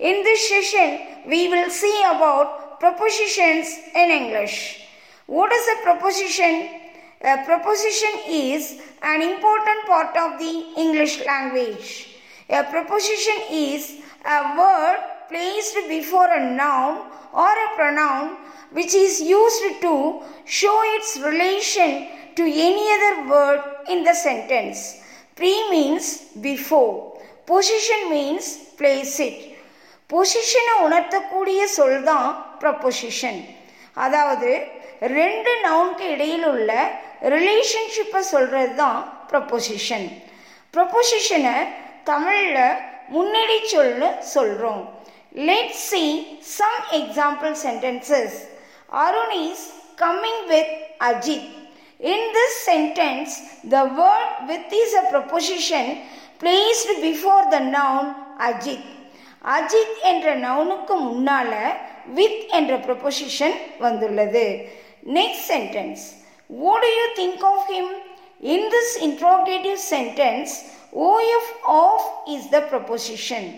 In this session, we will see about prepositions in English. What is a preposition? A preposition is an important part of the English language. A preposition is a word placed before a noun or a pronoun which is used to show its relation to any other word in the sentence. Pre means before. Position means place it. பொசிஷனை உணர்த்தக்கூடிய சொல் தான் ப்ரப்பொசிஷன் அதாவது ரெண்டு நவுனுக்கு இடையில் உள்ள ரிலேஷன்ஷிப்பை சொல்கிறது தான் ப்ரப்பொசிஷன் ப்ரப்பொசிஷனை தமிழில் முன்னடி சொல்னு சொல்கிறோம் let see some example sentences Arun is coming with Ajith in this sentence the word with is a proposition placed before the noun Ajith Ajith என்ற நவுனுக்கு முன்னால வித் என்ற ப்ரொபொசிஷன் வந்துள்ளது next sentence what do you think of him in this interrogative sentence O F of is the proposition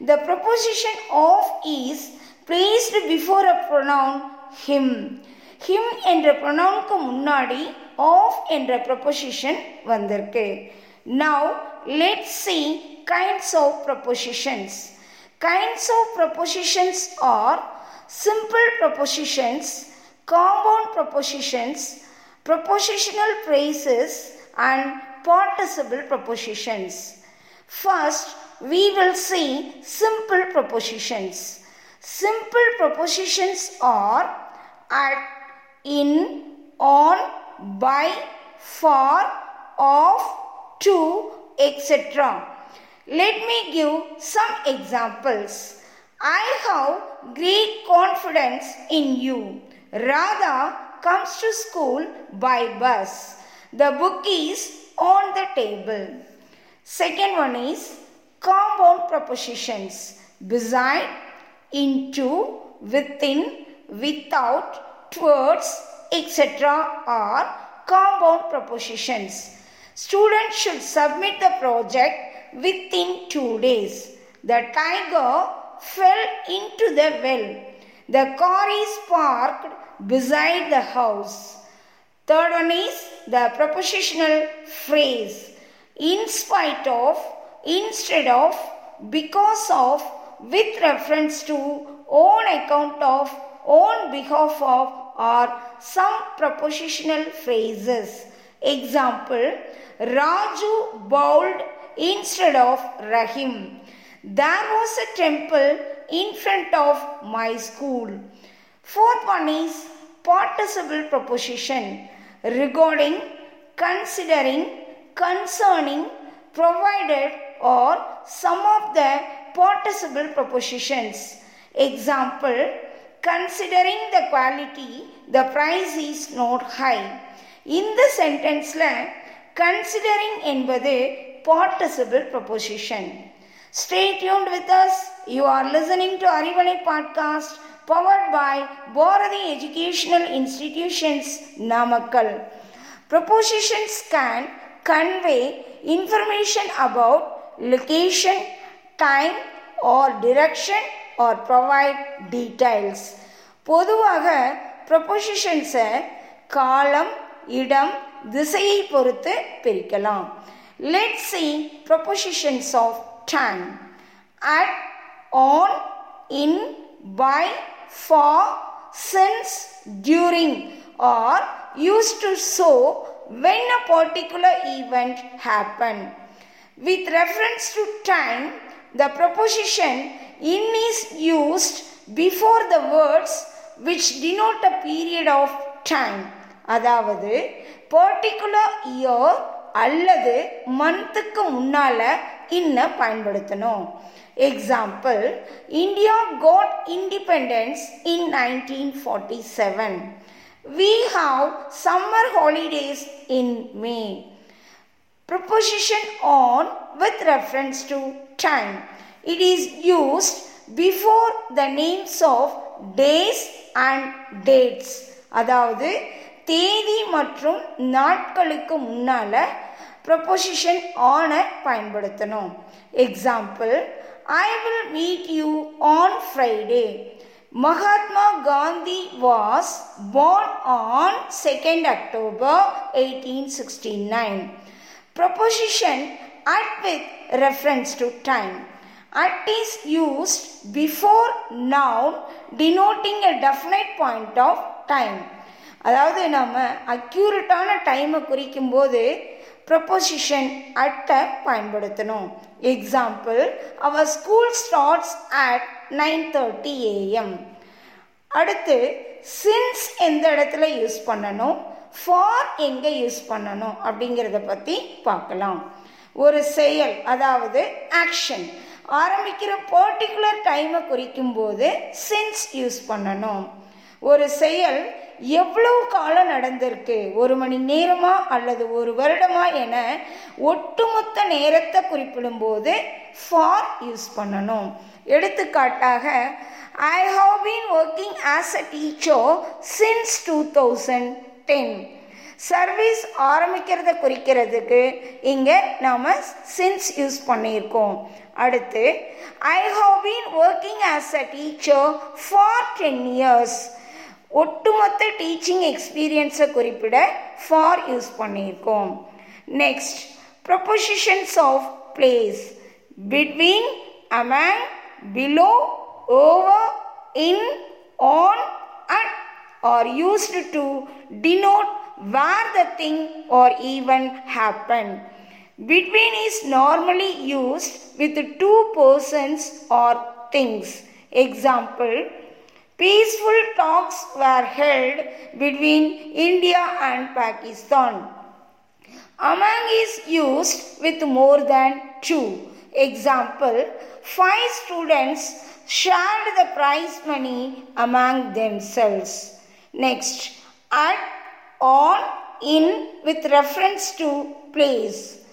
the proposition of is placed before a pronoun him him என்ற ப்ரொனவுனுக்கு முன்னாடி of என்ற proposition வந்திருக்கு now let see kinds of prepositions Kinds of propositions are simple propositions, compound propositions, propositional phrases, and participle propositions. First, we will see simple propositions. Simple propositions are at, in, on, by, for, of, to, etc. Let me give some examples. I have great confidence in you. Radha comes to school by bus. The book is on the table. Second one is compound prepositions. Beside, into, within, without, towards, etc. are compound prepositions. Students should submit the project within two days. The tiger fell into the well. The car is parked beside the house. Third one is the prepositional phrase. In spite of, instead of, because of, with reference to, on account of, on behalf of, are some prepositional phrases. Example Raju bowled instead of Rahim. There was a temple in front of my school. Fourth one is participle preposition regarding, considering, concerning, provided, or some of the participle prepositions. Example considering the quality, the price is not high. இந்த சென்டென்ஸில் considering என்பது participle preposition. Stay tuned with us. You are listening to Arivalai podcast powered by Bharati Educational Institutions, Namakkal. Prepositions can convey information about location, time or direction or provide details. பொதுவாக ப்ரொபொசிஷன்ஸை காலம் இடம் திசையை பொறுத்து பிரிக்கலாம் Let's see prepositions of time. At, on, in, by, for, since, during are used to show when a particular event happened. With reference to time, the preposition in is used before the words which denote a period of time. அதாவது particular year அல்லது மந்த்துக்கு முன்னால இன்ன பயன்படுத்தணும். Example India got independence in nineteen forty seven we have summer holidays in May proposition on with reference to time it is used before the names of days and dates அதாவது தேதி மற்றும் நாட்களுக்கு முன்னால ப்ரொபொசிஷன் ஆனை பயன்படுத்தணும். Example I will meet you on Friday Mahatma Gandhi was born on second October eighteen sixty nine proposition at with reference to time at is used before noun denoting a definite point of time அதாவது நம்ம அக்யூரட்டான டைமை குறிக்கும்போது proposition அட்டை பயன்படுத்தணும். Example our school starts at nine thirty AM அடுத்து since எந்த இடத்துல யூஸ் பண்ணணும்? ஃபார் எங்கே யூஸ் பண்ணணும்? அப்படிங்கிறத பற்றி பார்க்கலாம். ஒரு செயல் அதாவது ஆக்ஷன் ஆரம்பிக்கிற பர்டிகுலர் டைமை குறிக்கும் போது சின்ஸ் யூஸ் பண்ணணும். ஒரு செயல் எவ்வளவு காலம் நடந்திருக்கு? ஒரு மணி நேரமா அல்லது ஒரு வருடமா என ஒட்டுமொத்த நேரத்தை குறிப்பிடும்போது ஃபார் யூஸ் பண்ணணும். எடுத்துக்காட்டாக I have been working as a teacher since two thousand ten service ஆரம்பிக்கிறத குறிக்கிறதுக்கு இங்கே நாம் சின்ஸ் யூஸ் பண்ணியிருக்கோம். அடுத்து I have been working as a teacher for ten years ஒட்டுமொத்த டீச்சிங் எக்ஸ்பீரியன்ஸை குறிப்பிட ஃபார் யூஸ் பண்ணியிருக்கோம் next propositions of place between among below over in on at are used to denote where the thing or event happened. Between is normally used with two persons or things. Example Peaceful talks were held between India and Pakistan. Among is used with more than two. Example Five students shared the prize money among themselves. Next, at on in with reference to place.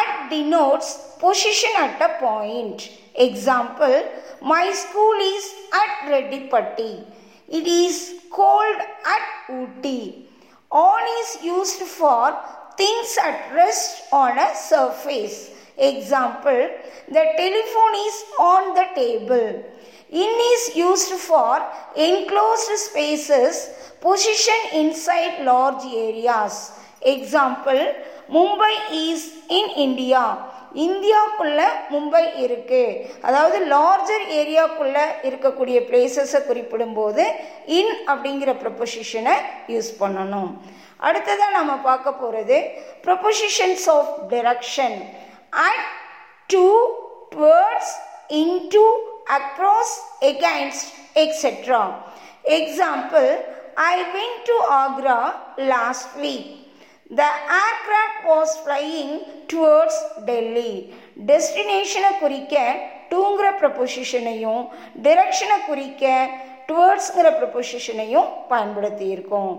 At denotes position at a point. Example, my school is at Reddipatti. It is cold at Ooty. On is used for things at rest on a surface. Example, the telephone is on the table. In is used for enclosed spaces position inside large areas. Example, Mumbai is in India. இந்தியாக்குள்ள Mumbai இருக்கு. அதாவது larger ஏரியாக்குள்ள இருக்கக்கூடிய பிளேசஸை குறிப்பிடும்போது இன் அப்படிங்கிற ப்ரொபொசிஷனை use பண்ணணும். அடுத்ததாக நம்ம பார்க்க போகிறது propositions of direction at to towards into across against etcetera example I went to Agra last week The aircraft was flying towards Delhi. டெஸ்டினேஷனை குறிக்க டூங்கிற ப்ரப்போசிஷனையும் டிரெக்ஷனை குறிக்க டுவர்ட்ஸ்ங்கிற ப்ரப்போசிஷனையும் பயன்படுத்தியிருக்கோம்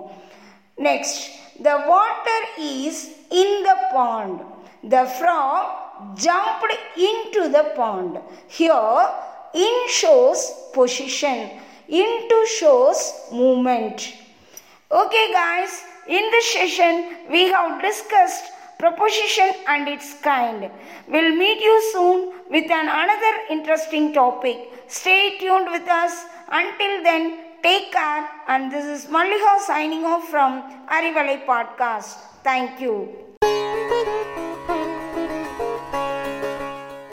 next the water is in the pond the frog jumped into the pond here in shows position into shows movement. Okay, guys, in this session we have discussed proposition and its kind. We'll meet you soon with an another interesting topic. Stay tuned with us. Until then, take care. And this is Malliha signing off from Arivalai Podcast. Thank you.